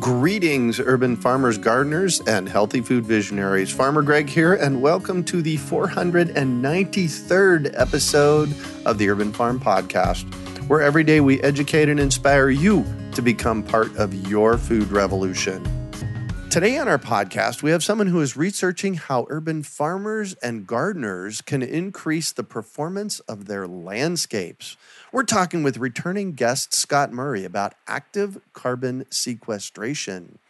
Greetings, urban farmers, gardeners, and healthy food visionaries. Farmer Greg here, and welcome to the 493rd episode of the Urban Farm Podcast, where every day we educate and inspire you to become part of your food revolution. Today on our podcast, we have someone who is researching how urban farmers and gardeners can increase the performance of their landscapes. We're talking with returning guest Scott Murray about active carbon sequestration.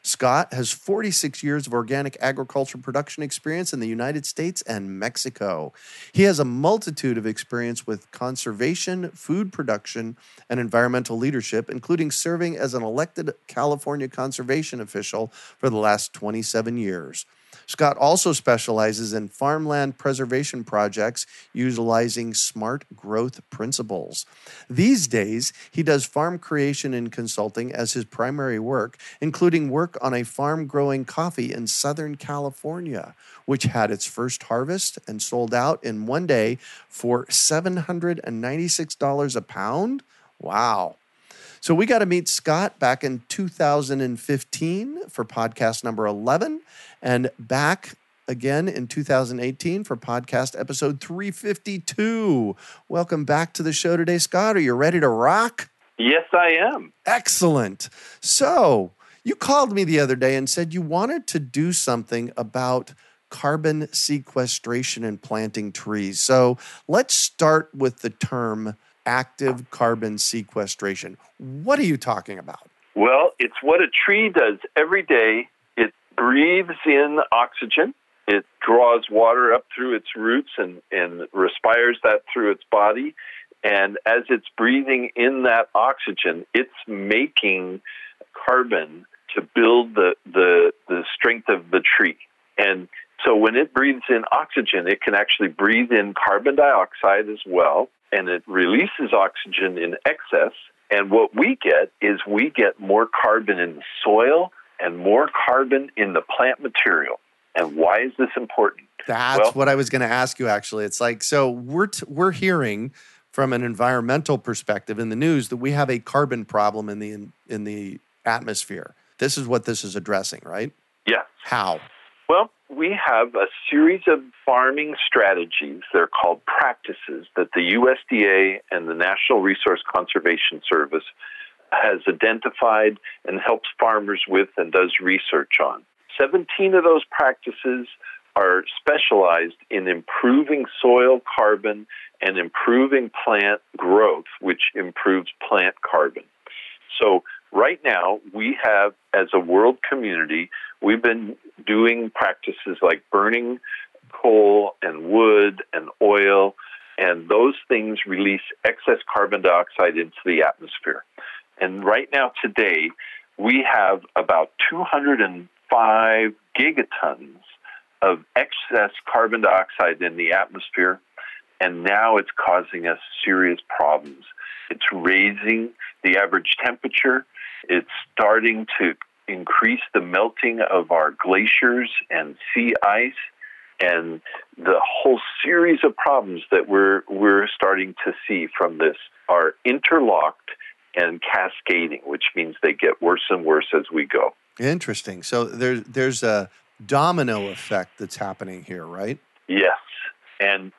Scott has 46 years of organic agriculture production experience in the United States and Mexico. He has a multitude of experience with conservation, food production, and environmental leadership, including serving as an elected California conservation official for the last 27 years. Scott also specializes in farmland preservation projects utilizing smart growth principles. These days, he does farm creation and consulting as his primary work, including work on a farm growing coffee in Southern California, which had its first harvest and sold out in one day for $796 a pound. Wow. So we got to meet Scott back in 2015 for podcast number 11 and back again in 2018 for podcast episode 352. Welcome back to the show today, Scott. Are you ready to rock? Yes, I am. Excellent. So, you called me the other day and said you wanted to do something about carbon sequestration and planting trees. So, let's start with the term active carbon sequestration. What are you talking about? Well, it's what a tree does every day. It breathes in oxygen. It draws water up through its roots and, and respires that through its body. And as it's breathing in that oxygen, it's making carbon to build the, the, the strength of the tree. And so when it breathes in oxygen, it can actually breathe in carbon dioxide as well and it releases oxygen in excess. And what we get is we get more carbon in the soil and more carbon in the plant material. And why is this important? That's well, what I was going to ask you. Actually, it's like so we're t- we're hearing from an environmental perspective in the news that we have a carbon problem in the in, in the atmosphere. This is what this is addressing, right? Yeah. How? Well, we have a series of farming strategies. They're called practices that the USDA and the National Resource Conservation Service has identified and helps farmers with and does research on. 17 of those practices are specialized in improving soil carbon and improving plant growth, which improves plant carbon. So, right now, we have, as a world community, we've been doing practices like burning coal and wood and oil, and those things release excess carbon dioxide into the atmosphere. And right now, today, we have about 205 gigatons of excess carbon dioxide in the atmosphere, and now it's causing us serious problems. It's raising the average temperature. It's starting to increase the melting of our glaciers and sea ice and the whole series of problems that we're we're starting to see from this are interlocked and cascading, which means they get worse and worse as we go. Interesting. So there's there's a domino effect that's happening here, right? Yes. And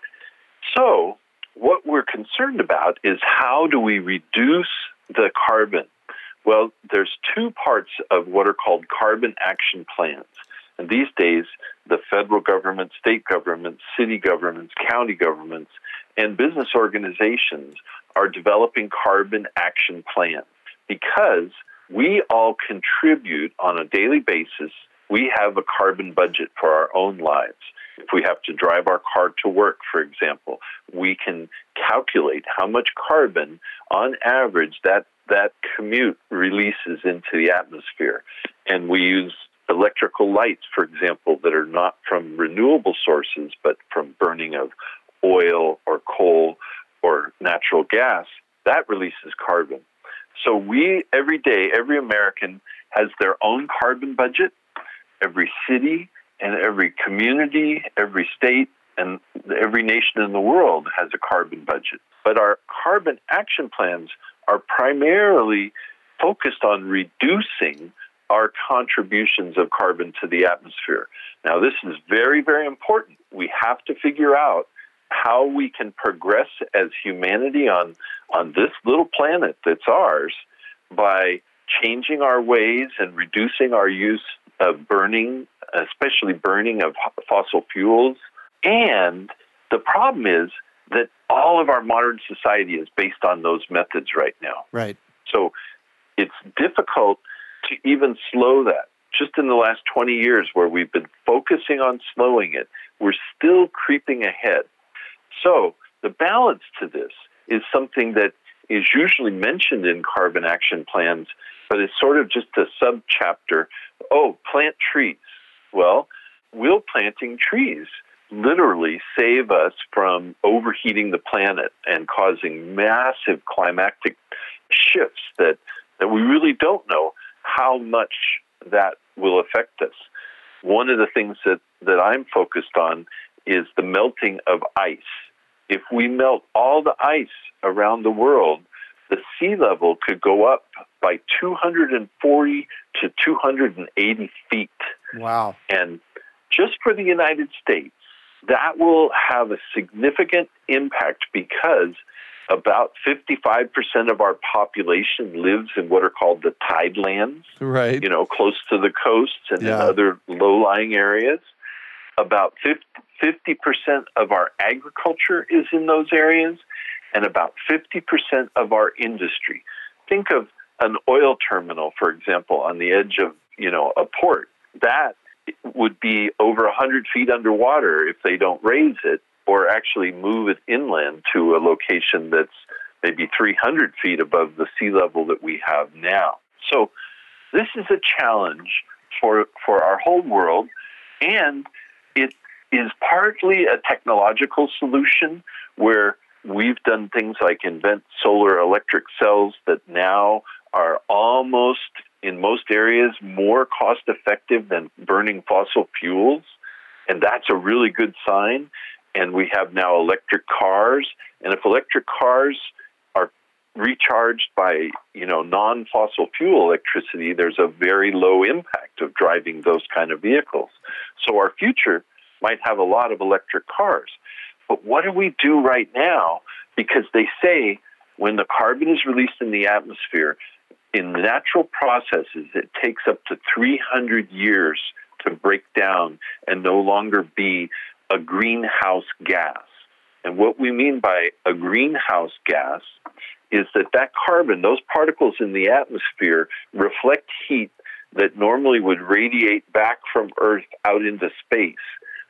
so what we're concerned about is how do we reduce the carbon? Well, there's two parts of what are called carbon action plans. And these days, the federal government, state governments, city governments, county governments, and business organizations are developing carbon action plans because we all contribute on a daily basis. We have a carbon budget for our own lives. If we have to drive our car to work, for example, we can calculate how much carbon on average that that commute releases into the atmosphere. And we use electrical lights, for example, that are not from renewable sources, but from burning of oil or coal or natural gas, that releases carbon. So we, every day, every American has their own carbon budget. Every city and every community, every state, and every nation in the world has a carbon budget. But our carbon action plans are primarily focused on reducing our contributions of carbon to the atmosphere. Now, this is very, very important. We have to figure out how we can progress as humanity on, on this little planet that's ours by changing our ways and reducing our use of burning, especially burning of fossil fuels. And the problem is that all of our modern society is based on those methods right now. Right. So it's difficult to even slow that. Just in the last 20 years, where we've been focusing on slowing it, we're still creeping ahead. So the balance to this is something that is usually mentioned in carbon action plans, but it's sort of just a subchapter. Oh, plant trees. Well, will planting trees literally save us from overheating the planet and causing massive climatic shifts that, that we really don't know how much that will affect us. One of the things that, that I'm focused on is the melting of ice. If we melt all the ice around the world, the sea level could go up by 240 to 280 feet. Wow. And just for the United States, that will have a significant impact because about 55% of our population lives in what are called the tidelands, right? You know, close to the coasts and yeah. in other low-lying areas. About 50, percent of our agriculture is in those areas, and about 50% of our industry. Think of an oil terminal, for example, on the edge of you know a port. That would be over 100 feet underwater if they don't raise it or actually move it inland to a location that's maybe 300 feet above the sea level that we have now. So this is a challenge for, for our whole world, and it is partly a technological solution where we've done things like invent solar electric cells that now are almost in most areas more cost effective than burning fossil fuels and that's a really good sign and we have now electric cars. And if electric cars are recharged by you know non-fossil fuel electricity, there's a very low impact of driving those kind of vehicles. So our future might have a lot of electric cars. But what do we do right now? Because they say when the carbon is released in the atmosphere, in natural processes, it takes up to 300 years to break down and no longer be a greenhouse gas. And what we mean by a greenhouse gas is that that carbon, those particles in the atmosphere, reflect heat that normally would radiate back from Earth out into space.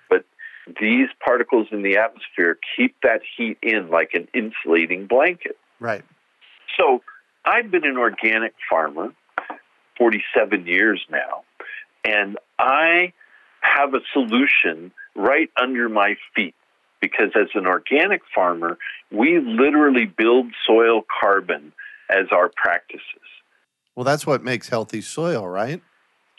But these particles in the atmosphere keep that heat in like an insulating blanket. Right. So I've been an organic farmer 47 years now, and I have a solution right under my feet. Because as an organic farmer, we literally build soil carbon as our practices. Well, that's what makes healthy soil, right?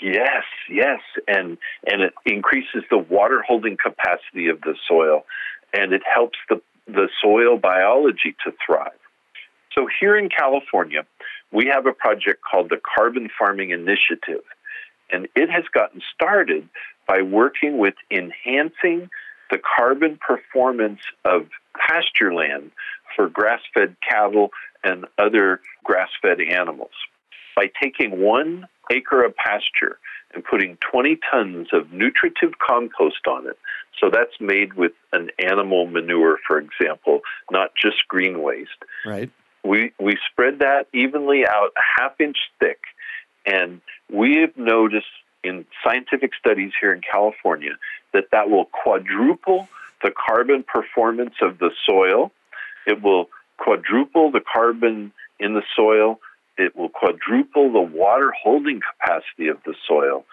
Yes, yes, and and it increases the water holding capacity of the soil, and it helps the the soil biology to thrive. So here in California, we have a project called the Carbon Farming Initiative. And it has gotten started by working with enhancing the carbon performance of pasture land for grass fed cattle and other grass fed animals. By taking one acre of pasture and putting 20 tons of nutritive compost on it, so that's made with an animal manure, for example, not just green waste. Right. We, we spread that evenly out a half inch thick, and we have noticed in scientific studies here in California that that will quadruple the carbon performance of the soil. It will quadruple the carbon in the soil. It will quadruple the water holding capacity of the soil.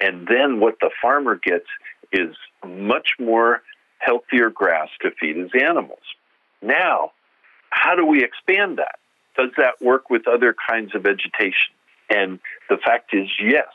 And then what the farmer gets is much more healthier grass to feed his animals. Now, how do we expand that? Does that work with other kinds of vegetation? And the fact is, yes.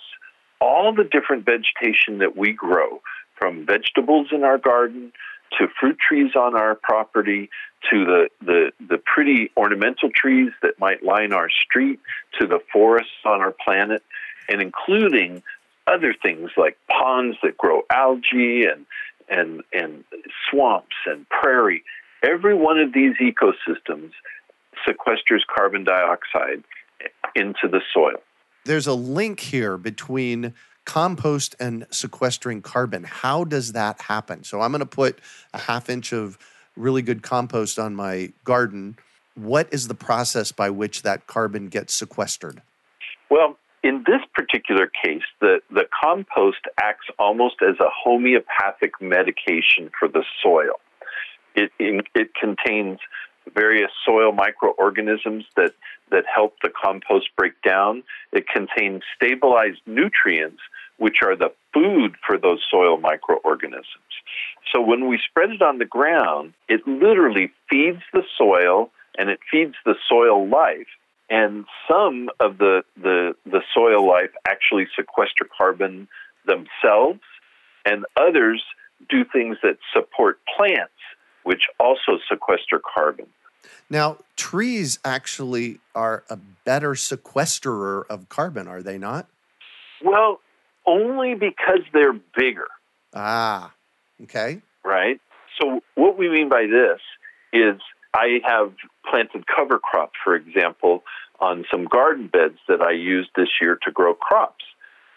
All the different vegetation that we grow, from vegetables in our garden to fruit trees on our property to the, the, the pretty ornamental trees that might line our street to the forests on our planet, and including other things like ponds that grow algae and, and, and swamps and prairie. Every one of these ecosystems sequesters carbon dioxide into the soil. There's a link here between compost and sequestering carbon. How does that happen? So I'm going to put a half inch of really good compost on my garden. What is the process by which that carbon gets sequestered? Well, in this particular case, the, the compost acts almost as a homeopathic medication for the soil. It, it contains various soil microorganisms that, that help the compost break down. It contains stabilized nutrients, which are the food for those soil microorganisms. So when we spread it on the ground, it literally feeds the soil and it feeds the soil life. And some of the, the, the soil life actually sequester carbon themselves, and others do things that support plants, which also sequester carbon. Now, trees actually are a better sequesterer of carbon, are they not? Well, only because they're bigger. Ah, okay. Right? So, what we mean by this is I have planted cover crop, for example, on some garden beds that I used this year to grow crops.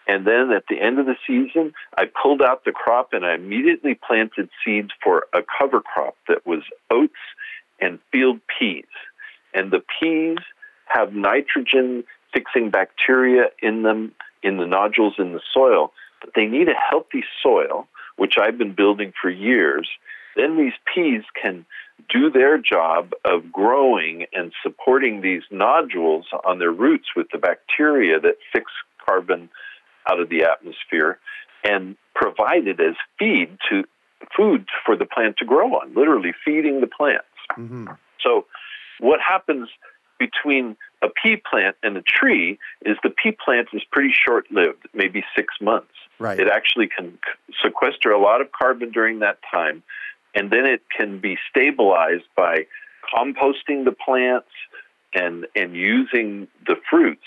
And then at the end of the season, I pulled out the crop and I immediately planted seeds for a cover crop that was oats and field peas. And the peas have nitrogen fixing bacteria in them, in the nodules in the soil, but they need a healthy soil, which I've been building for years. Then these peas can do their job of growing and supporting these nodules on their roots with the bacteria that fix carbon out of the atmosphere and provide it as feed to food for the plant to grow on, literally feeding the plants. Mm-hmm. So, what happens between a pea plant and a tree is the pea plant is pretty short lived, maybe six months. Right. It actually can sequester a lot of carbon during that time and then it can be stabilized by composting the plants and and using the fruits.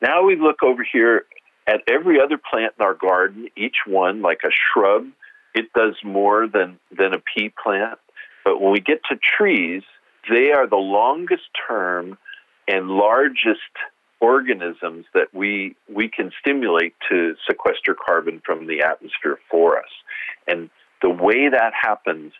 Now we look over here at every other plant in our garden, each one like a shrub, it does more than than a pea plant. But when we get to trees, they are the longest term and largest organisms that we we can stimulate to sequester carbon from the atmosphere for us. And the way that happens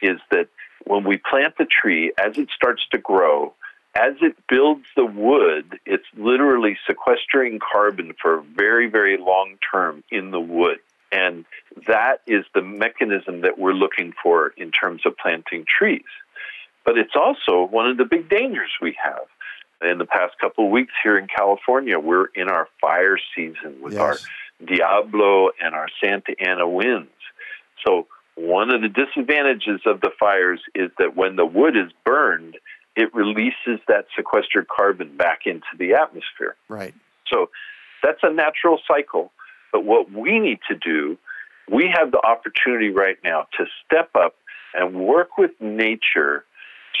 is that when we plant the tree, as it starts to grow, as it builds the wood, it's literally sequestering carbon for a very, very long term in the wood. And that is the mechanism that we're looking for in terms of planting trees. But it's also one of the big dangers we have. In the past couple of weeks here in California, we're in our fire season with yes. our Diablo and our Santa Ana winds. So one of the disadvantages of the fires is that when the wood is burned, it releases that sequestered carbon back into the atmosphere. Right. So that's a natural cycle. But what we need to do, we have the opportunity right now to step up and work with nature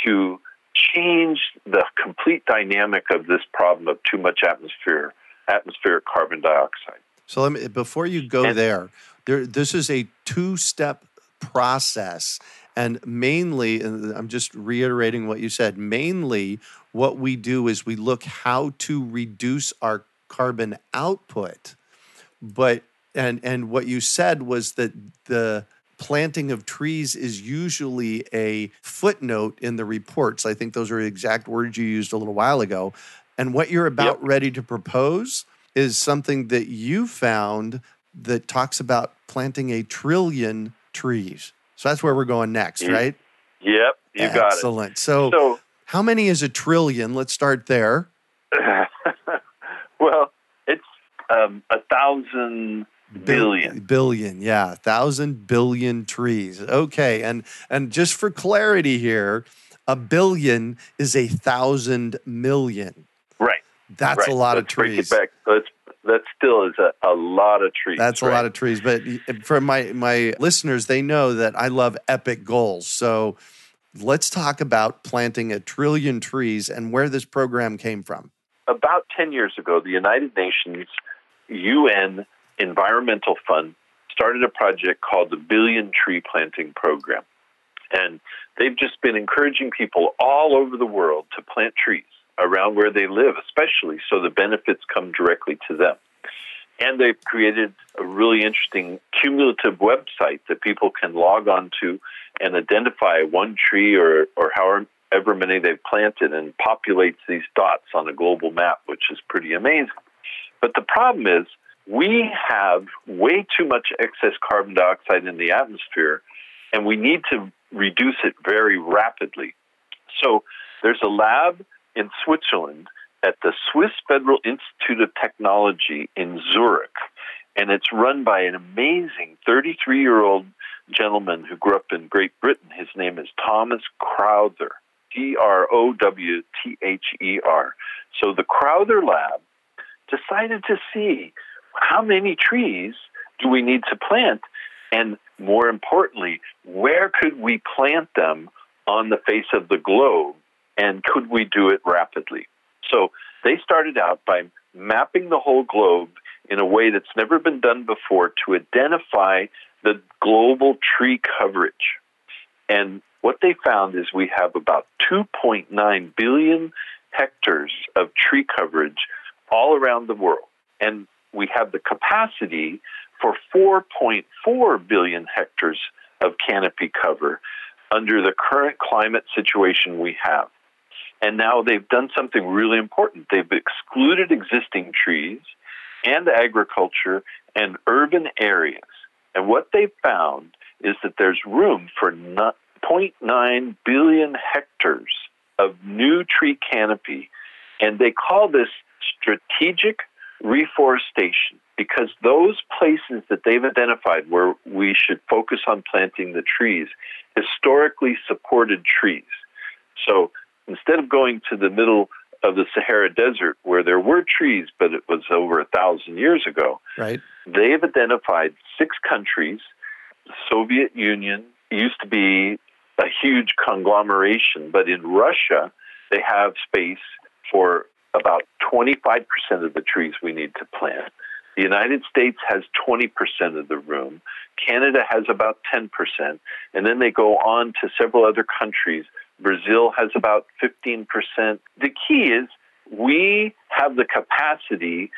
to change the complete dynamic of this problem of too much atmosphere, atmospheric carbon dioxide. So let me, before you go and, there, there, this is a two-step process. And mainly, I'm just reiterating what you said, mainly what we do is we look how to reduce our carbon output. But and and what you said was that the planting of trees is usually a footnote in the reports. I think those are exact words you used a little while ago. And what you're about yep. ready to propose is something that you found that talks about planting a trillion trees. So that's where we're going next, right? Yep, you Excellent. got it. Excellent. So, so, how many is a trillion? Let's start there. well, it's um, a thousand billion billion yeah thousand billion trees okay and and just for clarity here a billion is a thousand million right that's right. a lot Let's of trees break it back. Let's, still is a, a lot of trees that's right? a lot of trees but for my my listeners they know that i love epic goals so let's talk about planting a trillion trees and where this program came from about 10 years ago the united nations un Environmental Fund started a project called the Billion Tree Planting Program. And they've just been encouraging people all over the world to plant trees around where they live, especially so the benefits come directly to them. And they've created a really interesting cumulative website that people can log on to and identify one tree or, or however many they've planted and populates these dots on a global map, which is pretty amazing. But the problem is, we have way too much excess carbon dioxide in the atmosphere, and we need to reduce it very rapidly. So there's a lab in Switzerland at the Swiss Federal Institute of Technology in Zurich, and it's run by an amazing 33 year old gentleman who grew up in Great Britain. His name is Thomas Crowther, C R O W T H E R. So the Crowther Lab decided to see how many trees do we need to plant? And more importantly, where could we plant them on the face of the globe? And could we do it rapidly? So they started out by mapping the whole globe in a way that's never been done before to identify the global tree coverage. And what they found is we have about 2.9 billion hectares of tree coverage all around the world. And we have the capacity for 4.4 billion hectares of canopy cover under the current climate situation we have. And now they've done something really important. They've excluded existing trees and agriculture and urban areas. And what they've found is that there's room for 0.9 billion hectares of new tree canopy. And they call this strategic reforestation because those places that they've identified where we should focus on planting the trees historically supported trees. So instead of going to the middle of the Sahara Desert where there were trees, but it was over a thousand years ago, right. they've identified six countries. The Soviet Union used to be a huge conglomeration, but in Russia, they have space for about 25% of the trees we need to plant. The United States has 20% of the room. Canada has about 10%. And then they go on to several other countries. Brazil has about 15%. The key is we have the capacity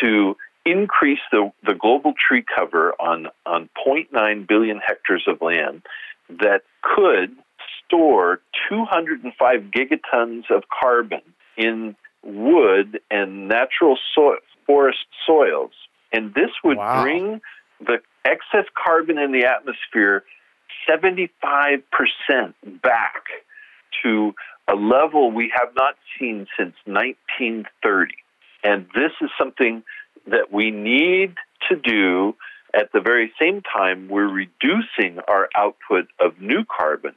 to increase the, the global tree cover on, on 0.9 billion hectares of land that could store 205 gigatons of carbon in wood and natural so- forest soils. And this would wow. bring the excess carbon in the atmosphere 75% back to a level we have not seen since 1930. And this is something that we need to do at the very same time we're reducing our output of new carbon.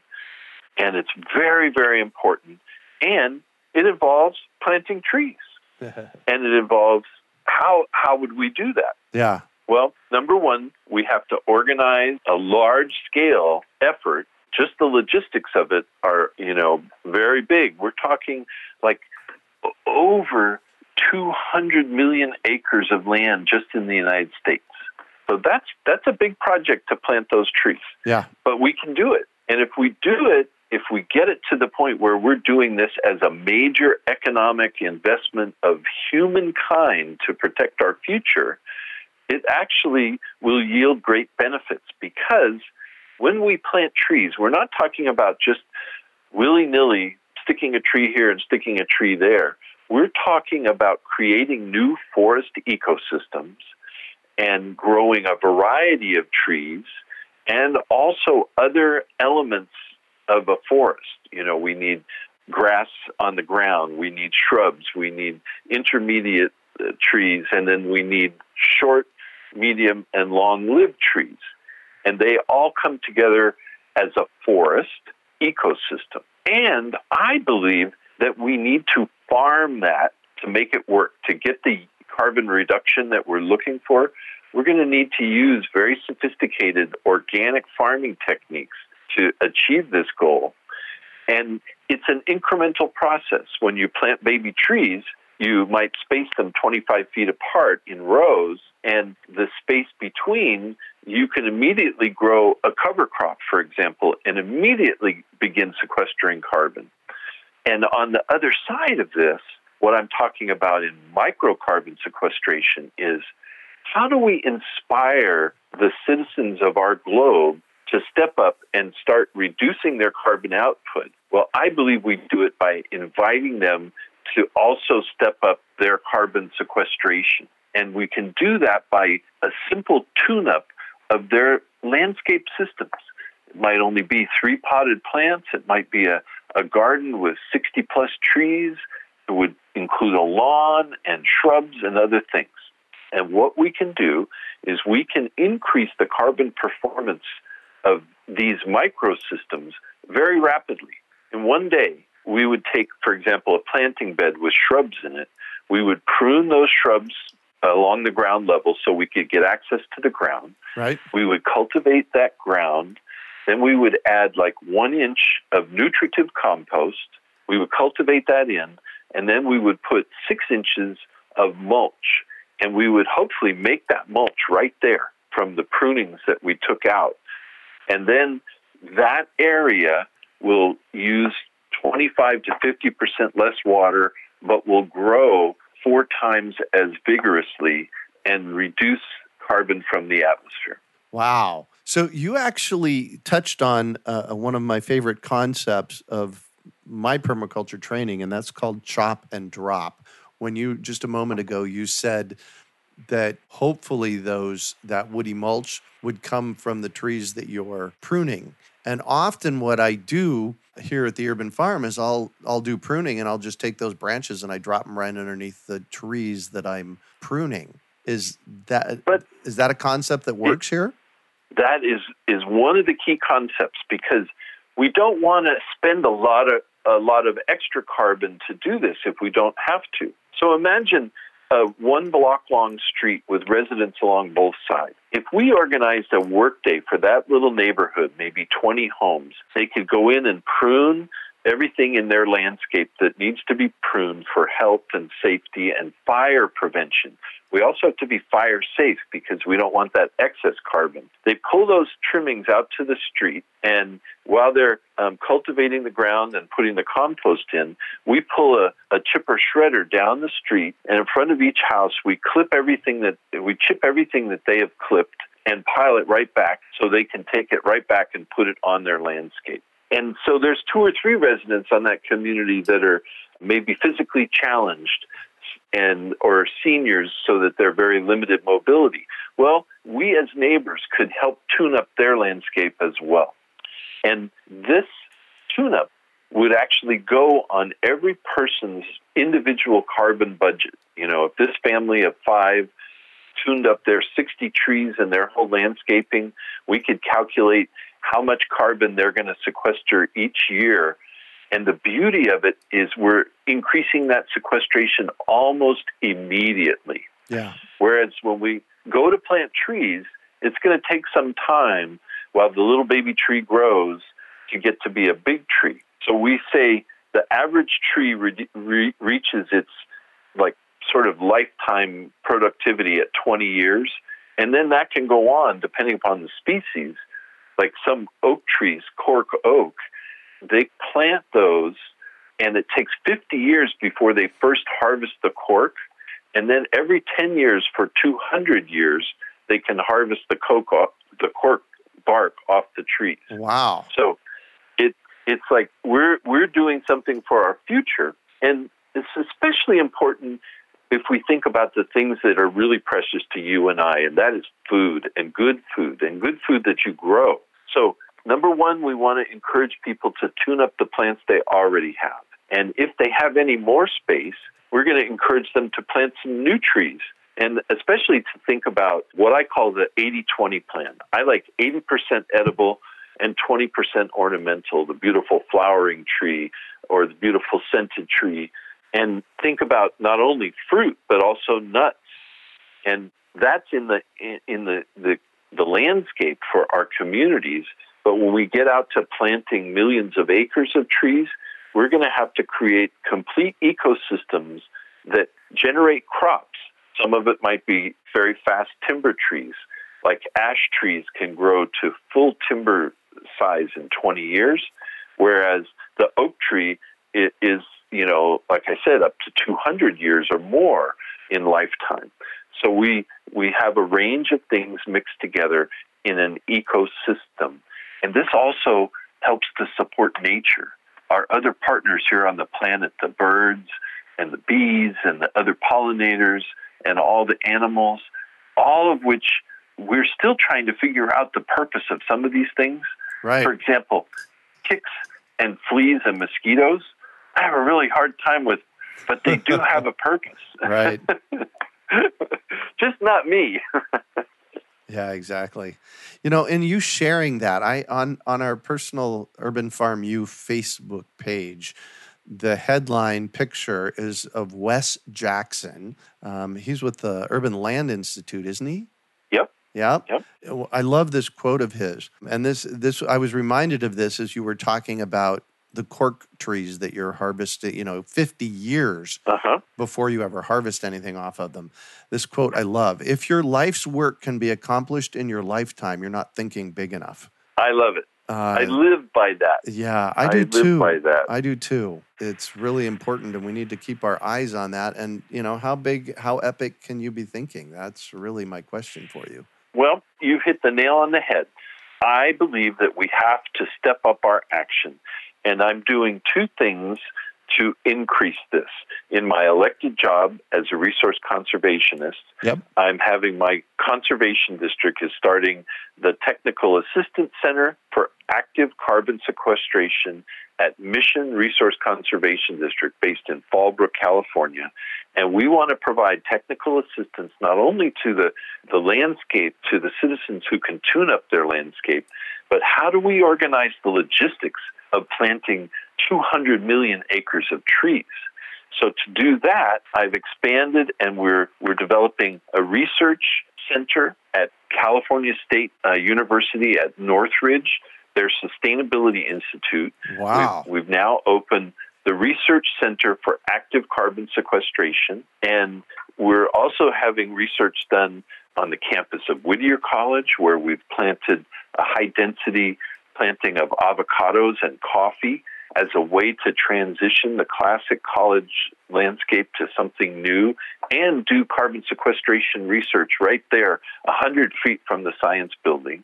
And it's very, very important. And it involves planting trees, and it involves how how would we do that? Yeah. Well, number one, we have to organize a large scale effort just the logistics of it are, you know, very big. We're talking like over 200 million acres of land just in the United States. So that's that's a big project to plant those trees. Yeah. But we can do it. And if we do it, if we get it to the point where we're doing this as a major economic investment of humankind to protect our future, it actually will yield great benefits because when we plant trees, we're not talking about just willy nilly sticking a tree here and sticking a tree there. We're talking about creating new forest ecosystems and growing a variety of trees and also other elements of a forest. You know, we need grass on the ground, we need shrubs, we need intermediate uh, trees, and then we need short, medium, and long lived trees. And they all come together as a forest ecosystem. And I believe that we need to farm that to make it work, to get the carbon reduction that we're looking for. We're going to need to use very sophisticated organic farming techniques to achieve this goal. And it's an incremental process. When you plant baby trees, you might space them 25 feet apart in rows, and the space between, you can immediately grow a cover crop, for example, and immediately begin sequestering carbon. And on the other side of this, what I'm talking about in microcarbon sequestration is how do we inspire the citizens of our globe to step up and start reducing their carbon output? Well, I believe we do it by inviting them to also step up their carbon sequestration. And we can do that by a simple tune up of their landscape systems. It might only be three potted plants, it might be a, a garden with 60 plus trees, it would include a lawn and shrubs and other things. And what we can do is we can increase the carbon performance of these microsystems very rapidly. In one day, we would take, for example, a planting bed with shrubs in it. We would prune those shrubs along the ground level so we could get access to the ground. Right. We would cultivate that ground. Then we would add like one inch of nutritive compost. We would cultivate that in, and then we would put six inches of mulch. And we would hopefully make that mulch right there from the prunings that we took out. And then that area will use 25 to 50% less water, but will grow four times as vigorously and reduce carbon from the atmosphere. Wow. So you actually touched on uh, one of my favorite concepts of my permaculture training, and that's called chop and drop. When you just a moment ago you said that hopefully those that woody mulch would come from the trees that you're pruning. And often what I do here at the urban farm is I'll I'll do pruning and I'll just take those branches and I drop them right underneath the trees that I'm pruning. Is that but is that a concept that works it, here? That is is one of the key concepts because we don't want to spend a lot of a lot of extra carbon to do this if we don't have to. So imagine a one block long street with residents along both sides. If we organized a workday for that little neighborhood, maybe 20 homes, they could go in and prune everything in their landscape that needs to be pruned for health and safety and fire prevention. We also have to be fire safe because we don't want that excess carbon. They pull those trimmings out to the street, and while they're um, cultivating the ground and putting the compost in, we pull a, a chipper shredder down the street, and in front of each house, we clip everything that we chip everything that they have clipped and pile it right back so they can take it right back and put it on their landscape. And so there's two or three residents on that community that are maybe physically challenged and or seniors so that they're very limited mobility. Well, we as neighbors could help tune up their landscape as well. And this tune up would actually go on every person's individual carbon budget. You know, if this family of 5 tuned up their 60 trees and their whole landscaping, we could calculate how much carbon they're going to sequester each year. And the beauty of it is we're increasing that sequestration almost immediately. Yeah. Whereas when we go to plant trees, it's going to take some time while the little baby tree grows to get to be a big tree. So we say the average tree re- re- reaches its like sort of lifetime productivity at 20 years, and then that can go on depending upon the species. Like some oak trees, cork oak, they plant those, and it takes 50 years before they first harvest the cork, and then every 10 years for 200 years they can harvest the cork off, the cork bark off the trees. Wow! So it it's like we're we're doing something for our future, and it's especially important if we think about the things that are really precious to you and I, and that is food and good food and good food that you grow. So, number one, we want to encourage people to tune up the plants they already have. And if they have any more space, we're going to encourage them to plant some new trees. And especially to think about what I call the 80 20 plan. I like 80% edible and 20% ornamental, the beautiful flowering tree or the beautiful scented tree and think about not only fruit but also nuts and that's in the in the, the the landscape for our communities but when we get out to planting millions of acres of trees we're going to have to create complete ecosystems that generate crops some of it might be very fast timber trees like ash trees can grow to full timber size in 20 years whereas the oak tree is you know, like I said, up to 200 years or more in lifetime. So we we have a range of things mixed together in an ecosystem, and this also helps to support nature. Our other partners here on the planet, the birds and the bees and the other pollinators and all the animals, all of which we're still trying to figure out the purpose of some of these things. Right. For example, ticks and fleas and mosquitoes I have a really hard time with, but they do have a purpose. Right. Just not me. yeah, exactly. You know, and you sharing that, I on on our personal Urban Farm U Facebook page, the headline picture is of Wes Jackson. Um, he's with the Urban Land Institute, isn't he? Yep. Yeah. Yep. I love this quote of his. And this this I was reminded of this as you were talking about the cork trees that you're harvesting, you know, 50 years uh-huh. before you ever harvest anything off of them. This quote I love If your life's work can be accomplished in your lifetime, you're not thinking big enough. I love it. Uh, I live by that. Yeah, I do I too. by that. I do too. It's really important, and we need to keep our eyes on that. And you know, how big, how epic can you be thinking? That's really my question for you. Well, you hit the nail on the head. I believe that we have to step up our action. And I'm doing two things to increase this. In my elected job as a resource conservationist, yep. I'm having my conservation district is starting the Technical Assistance Center for Active Carbon Sequestration at Mission Resource Conservation District based in Fallbrook, California. And we want to provide technical assistance not only to the, the landscape, to the citizens who can tune up their landscape, but how do we organize the logistics of planting 200 million acres of trees. So to do that, I've expanded and we're, we're developing a research center at California State uh, University at Northridge, their Sustainability Institute. Wow. We've, we've now opened the Research Center for Active Carbon Sequestration, and we're also having research done on the campus of Whittier College, where we've planted a high density planting of avocados and coffee as a way to transition the classic college landscape to something new and do carbon sequestration research right there, 100 feet from the science building.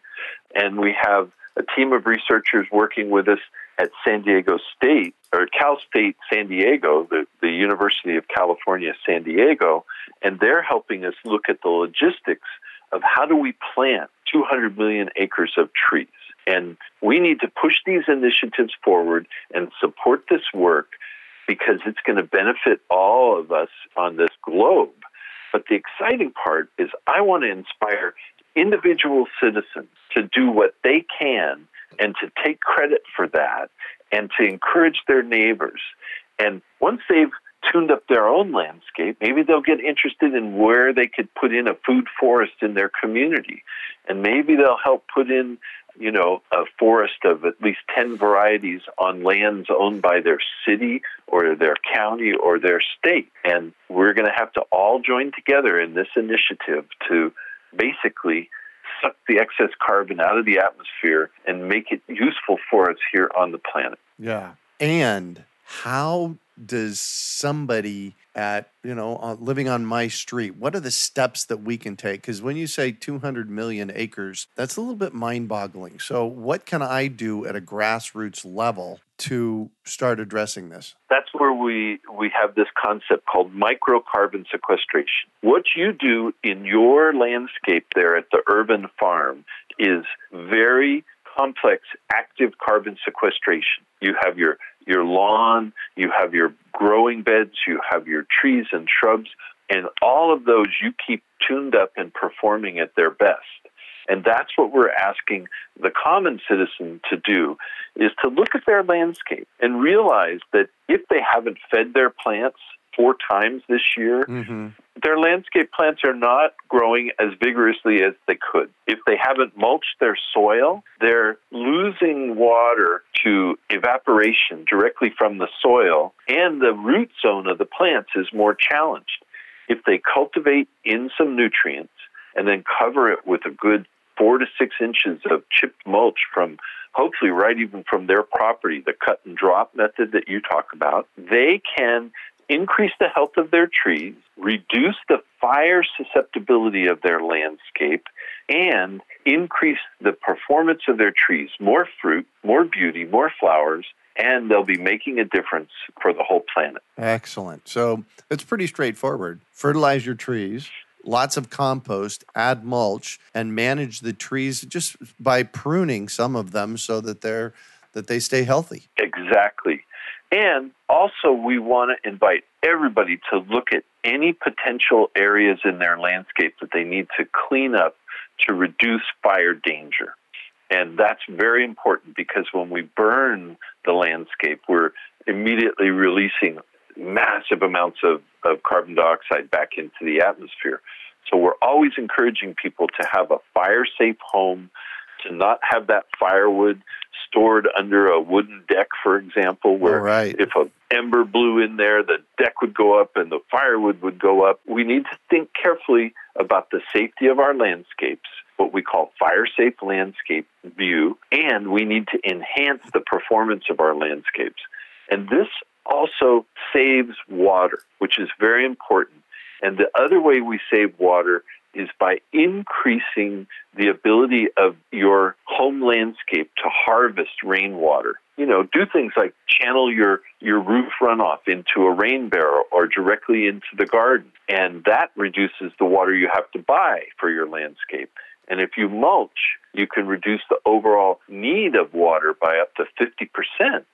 And we have a team of researchers working with us at San Diego State, or Cal State San Diego, the, the University of California San Diego, and they're helping us look at the logistics of how do we plant 200 million acres of trees. And we need to push these initiatives forward and support this work because it's going to benefit all of us on this globe. But the exciting part is I want to inspire individual citizens to do what they can and to take credit for that and to encourage their neighbors. And once they've tuned up their own landscape, maybe they'll get interested in where they could put in a food forest in their community. And maybe they'll help put in you know, a forest of at least 10 varieties on lands owned by their city or their county or their state. And we're going to have to all join together in this initiative to basically suck the excess carbon out of the atmosphere and make it useful for us here on the planet. Yeah. And how does somebody at you know uh, living on my street what are the steps that we can take? Because when you say 200 million acres that's a little bit mind-boggling. So what can i do at a grassroots level to start addressing this? That's where we we have this concept called microcarbon sequestration. What you do in your landscape there at the urban farm is very complex active carbon sequestration you have your your lawn, you have your growing beds, you have your trees and shrubs, and all of those you keep tuned up and performing at their best. And that's what we're asking the common citizen to do is to look at their landscape and realize that if they haven't fed their plants four times this year, mm-hmm. their landscape plants are not growing as vigorously as they could. If they haven't mulched their soil, they're losing water to evaporation directly from the soil, and the root zone of the plants is more challenged. If they cultivate in some nutrients and then cover it with a good four to six inches of chipped mulch from hopefully right even from their property, the cut and drop method that you talk about, they can increase the health of their trees, reduce the fire susceptibility of their landscape, and increase the performance of their trees. More fruit, more beauty, more flowers, and they'll be making a difference for the whole planet. Excellent. So it's pretty straightforward. Fertilize your trees, lots of compost, add mulch, and manage the trees just by pruning some of them so that they're that they stay healthy. Exactly. And also, we want to invite everybody to look at any potential areas in their landscape that they need to clean up to reduce fire danger. And that's very important because when we burn the landscape, we're immediately releasing massive amounts of, of carbon dioxide back into the atmosphere. So we're always encouraging people to have a fire safe home, to not have that firewood stored under a wooden deck, for example, where right. if a ember blew in there, the deck would go up and the firewood would go up. We need to think carefully about the safety of our landscapes, what we call fire safe landscape view, and we need to enhance the performance of our landscapes. And this also saves water, which is very important. And the other way we save water is by increasing the ability of your home landscape to harvest rainwater. You know, do things like channel your, your roof runoff into a rain barrel or directly into the garden. And that reduces the water you have to buy for your landscape. And if you mulch, you can reduce the overall need of water by up to 50%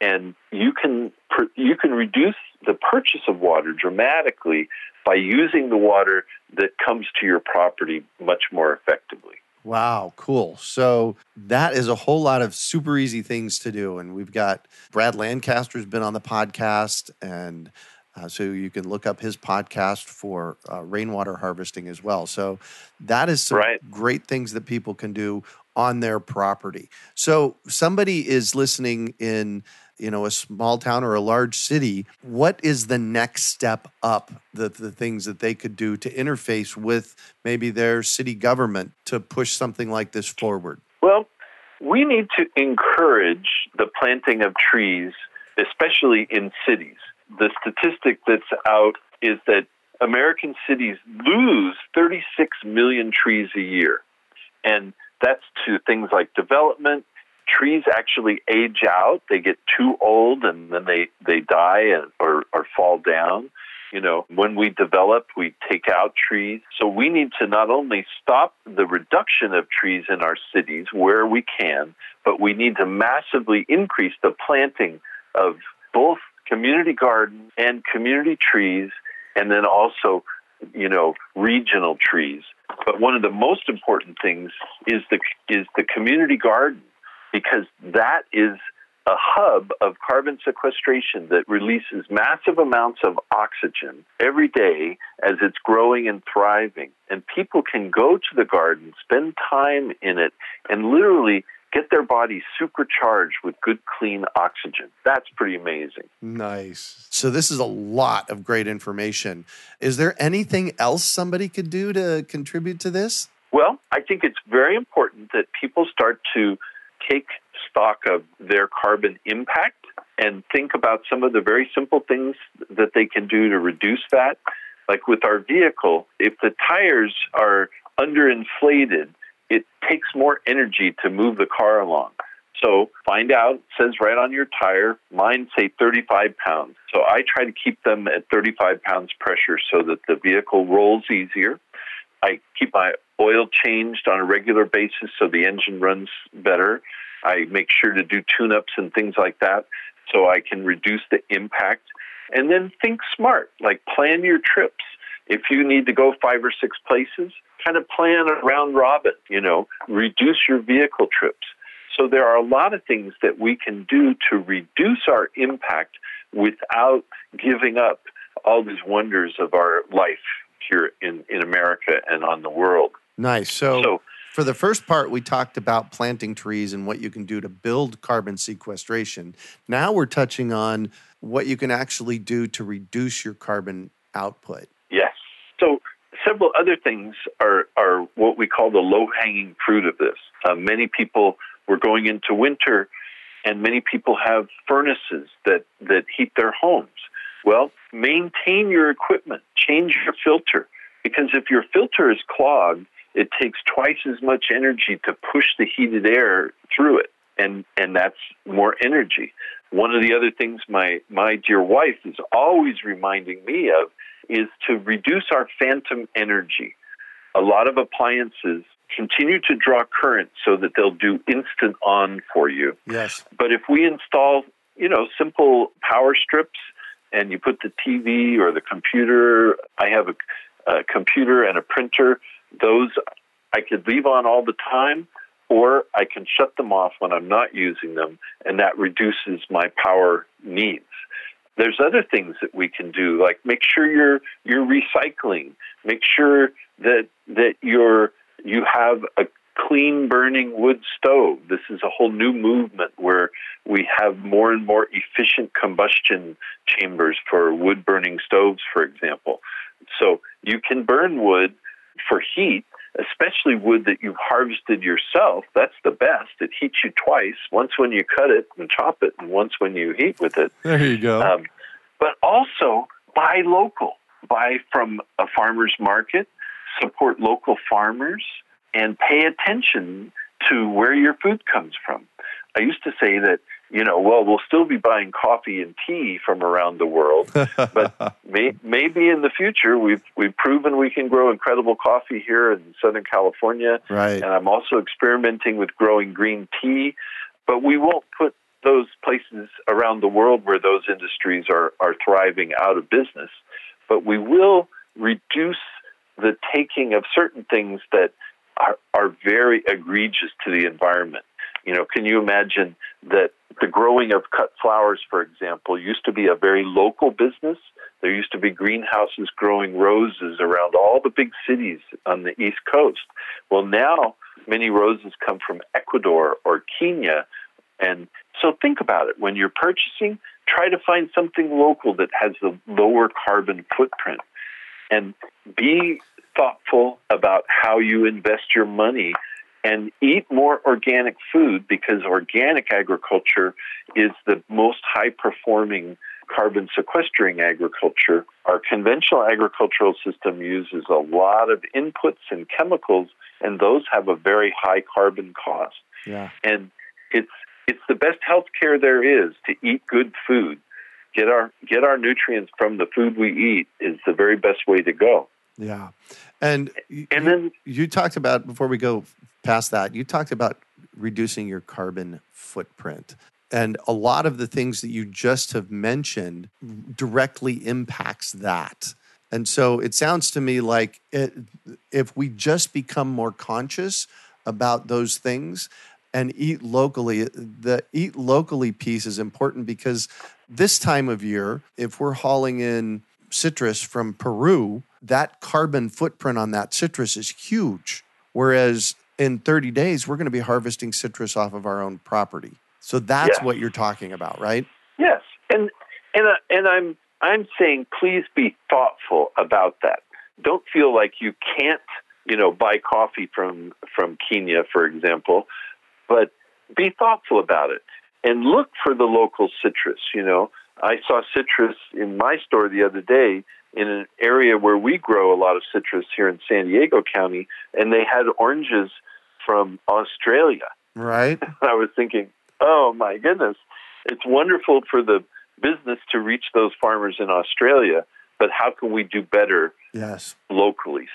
and you can you can reduce the purchase of water dramatically by using the water that comes to your property much more effectively. Wow, cool. So that is a whole lot of super easy things to do. And we've got Brad Lancaster's been on the podcast, and uh, so you can look up his podcast for uh, rainwater harvesting as well. So that is some right. great things that people can do on their property. So somebody is listening in you know a small town or a large city what is the next step up the, the things that they could do to interface with maybe their city government to push something like this forward? Well we need to encourage the planting of trees especially in cities. The statistic that's out is that american cities lose 36 million trees a year. And that's to things like development trees actually age out. They get too old and then they, they die and, or, or fall down. You know, when we develop, we take out trees. So we need to not only stop the reduction of trees in our cities where we can, but we need to massively increase the planting of both community gardens and community trees, and then also, you know, regional trees. But one of the most important things is the is the community garden because that is a hub of carbon sequestration that releases massive amounts of oxygen every day as it's growing and thriving. And people can go to the garden, spend time in it, and literally get their bodies supercharged with good, clean oxygen. That's pretty amazing. Nice. So, this is a lot of great information. Is there anything else somebody could do to contribute to this? Well, I think it's very important that people start to take stock of their carbon impact and think about some of the very simple things that they can do to reduce that. Like with our vehicle, if the tires are underinflated, it takes more energy to move the car along. So find out, it says right on your tire, mine say 35 pounds. So I try to keep them at 35 pounds pressure so that the vehicle rolls easier. I keep my oil changed on a regular basis so the engine runs better. I make sure to do tune ups and things like that so I can reduce the impact. And then think smart, like plan your trips. If you need to go five or six places, kind of plan a round robin, you know, reduce your vehicle trips. So there are a lot of things that we can do to reduce our impact without giving up all these wonders of our life here in, in America and on the world. Nice. So, so for the first part, we talked about planting trees and what you can do to build carbon sequestration. Now we're touching on what you can actually do to reduce your carbon output. Yes. So several other things are, are what we call the low hanging fruit of this. Uh, many people were going into winter, and many people have furnaces that, that heat their homes. Well, maintain your equipment, change your filter, because if your filter is clogged, it takes twice as much energy to push the heated air through it, and and that's more energy. One of the other things my my dear wife is always reminding me of is to reduce our phantom energy. A lot of appliances continue to draw current so that they'll do instant on for you. Yes. But if we install, you know, simple power strips and you put the TV or the computer, I have a, a computer and a printer, those I could leave on all the time or I can shut them off when I'm not using them and that reduces my power needs. There's other things that we can do, like make sure you're you're recycling. Make sure that that you're you have a clean burning wood stove. This is a whole new movement where we have more and more efficient combustion chambers for wood burning stoves, for example. So you can burn wood for heat especially wood that you've harvested yourself, that's the best. It heats you twice once when you cut it and chop it, and once when you heat with it. There you go. Um, but also buy local, buy from a farmer's market, support local farmers, and pay attention to where your food comes from. I used to say that you know, well, we'll still be buying coffee and tea from around the world, but may, maybe in the future we've we've proven we can grow incredible coffee here in Southern California. Right. And I'm also experimenting with growing green tea, but we won't put those places around the world where those industries are are thriving out of business, but we will reduce the taking of certain things that are, are very egregious to the environment. You know, can you imagine that the growing of cut flowers, for example, used to be a very local business. There used to be greenhouses growing roses around all the big cities on the East Coast. Well, now many roses come from Ecuador or Kenya. And so think about it. When you're purchasing, try to find something local that has a lower carbon footprint. And be thoughtful about how you invest your money and eat more organic food because organic agriculture is the most high performing carbon sequestering agriculture. Our conventional agricultural system uses a lot of inputs and chemicals, and those have a very high carbon cost. Yeah. And it's it's the best health care there is to eat good food. Get our get our nutrients from the food we eat is the very best way to go. Yeah. And and you, then you talked about before we go past that, you talked about reducing your carbon footprint. And a lot of the things that you just have mentioned directly impacts that. And so it sounds to me like it, if we just become more conscious about those things, and eat locally. The eat locally piece is important because this time of year, if we're hauling in citrus from Peru, that carbon footprint on that citrus is huge. Whereas in 30 days, we're going to be harvesting citrus off of our own property. So that's yes. what you're talking about, right? Yes. And and uh, and I'm I'm saying please be thoughtful about that. Don't feel like you can't, you know, buy coffee from from Kenya, for example, but be thoughtful about it and look for the local citrus. You know, I saw citrus in my store the other day in an area where we grow a lot of citrus here in San Diego County, and they had oranges from Australia. Right. I was thinking, oh my goodness, it's wonderful for the business to reach those farmers in Australia, but how can we do better yes. locally?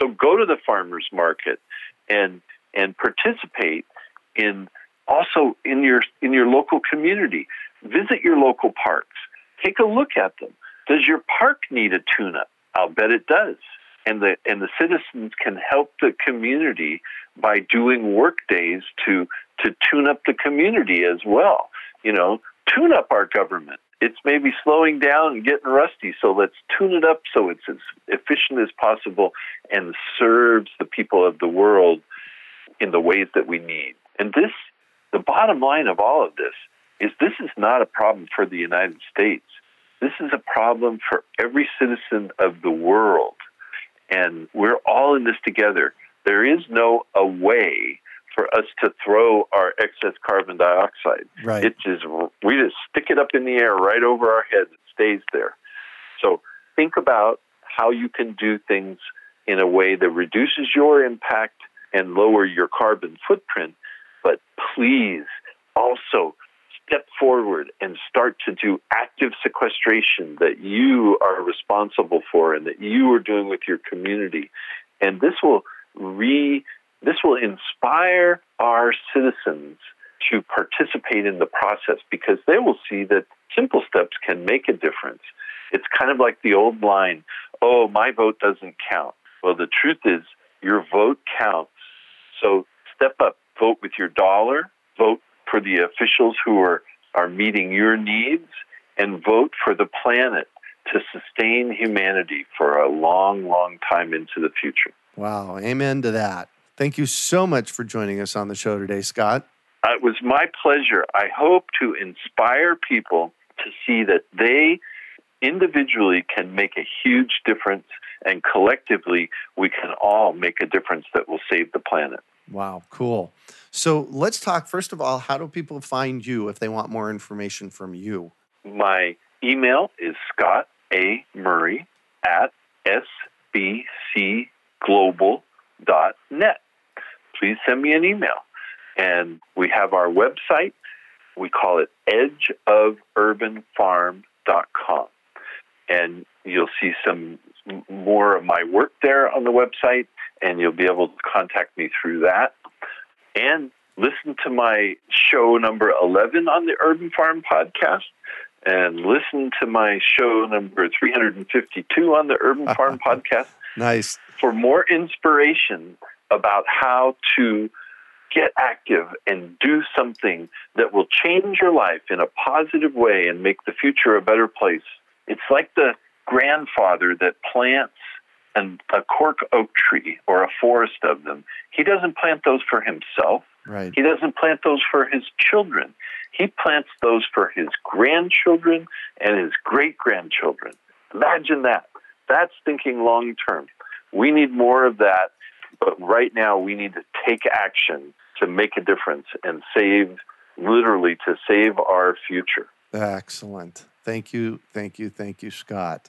So go to the farmers market and and participate in also in your in your local community. Visit your local parks. Take a look at them. Does your park need a tune-up? I'll bet it does. And the and the citizens can help the community by doing work days to to tune up the community as well. You know, tune up our government. It's maybe slowing down and getting rusty, so let's tune it up so it's as efficient as possible and serves the people of the world in the ways that we need. And this the bottom line of all of this is this is not a problem for the United States. This is a problem for every citizen of the world. And we're all in this together. There is no a way for us to throw our excess carbon dioxide. Right. It is we just stick it up in the air right over our heads. It stays there. So think about how you can do things in a way that reduces your impact and lower your carbon footprint but please also step forward and start to do active sequestration that you are responsible for and that you are doing with your community. And this will re this will inspire our citizens to participate in the process because they will see that simple steps can make a difference. It's kind of like the old line, oh, my vote doesn't count. Well, the truth is, your vote counts. So step up, vote with your dollar, vote for the officials who are, are meeting your needs, and vote for the planet to sustain humanity for a long, long time into the future. Wow. Amen to that. Thank you so much for joining us on the show today, Scott. Uh, it was my pleasure. I hope to inspire people to see that they individually can make a huge difference, and collectively, we can all make a difference that will save the planet. Wow, cool. So let's talk first of all, how do people find you if they want more information from you? My email is Scott A. Murray at sbcglobal.net. Please send me an email. And we have our website. We call it edgeofurbanfarm.com. And you'll see some more of my work there on the website and you'll be able to contact me through that. And listen to my show number 11 on the Urban Farm podcast and listen to my show number 352 on the Urban Farm podcast. Nice. For more inspiration about how to get active and do something that will change your life in a positive way and make the future a better place. It's like the grandfather that plants and a cork oak tree or a forest of them, he doesn't plant those for himself. Right. He doesn't plant those for his children. He plants those for his grandchildren and his great grandchildren. Imagine that. That's thinking long term. We need more of that, but right now we need to take action to make a difference and save, literally, to save our future. Excellent. Thank you. Thank you. Thank you, Scott.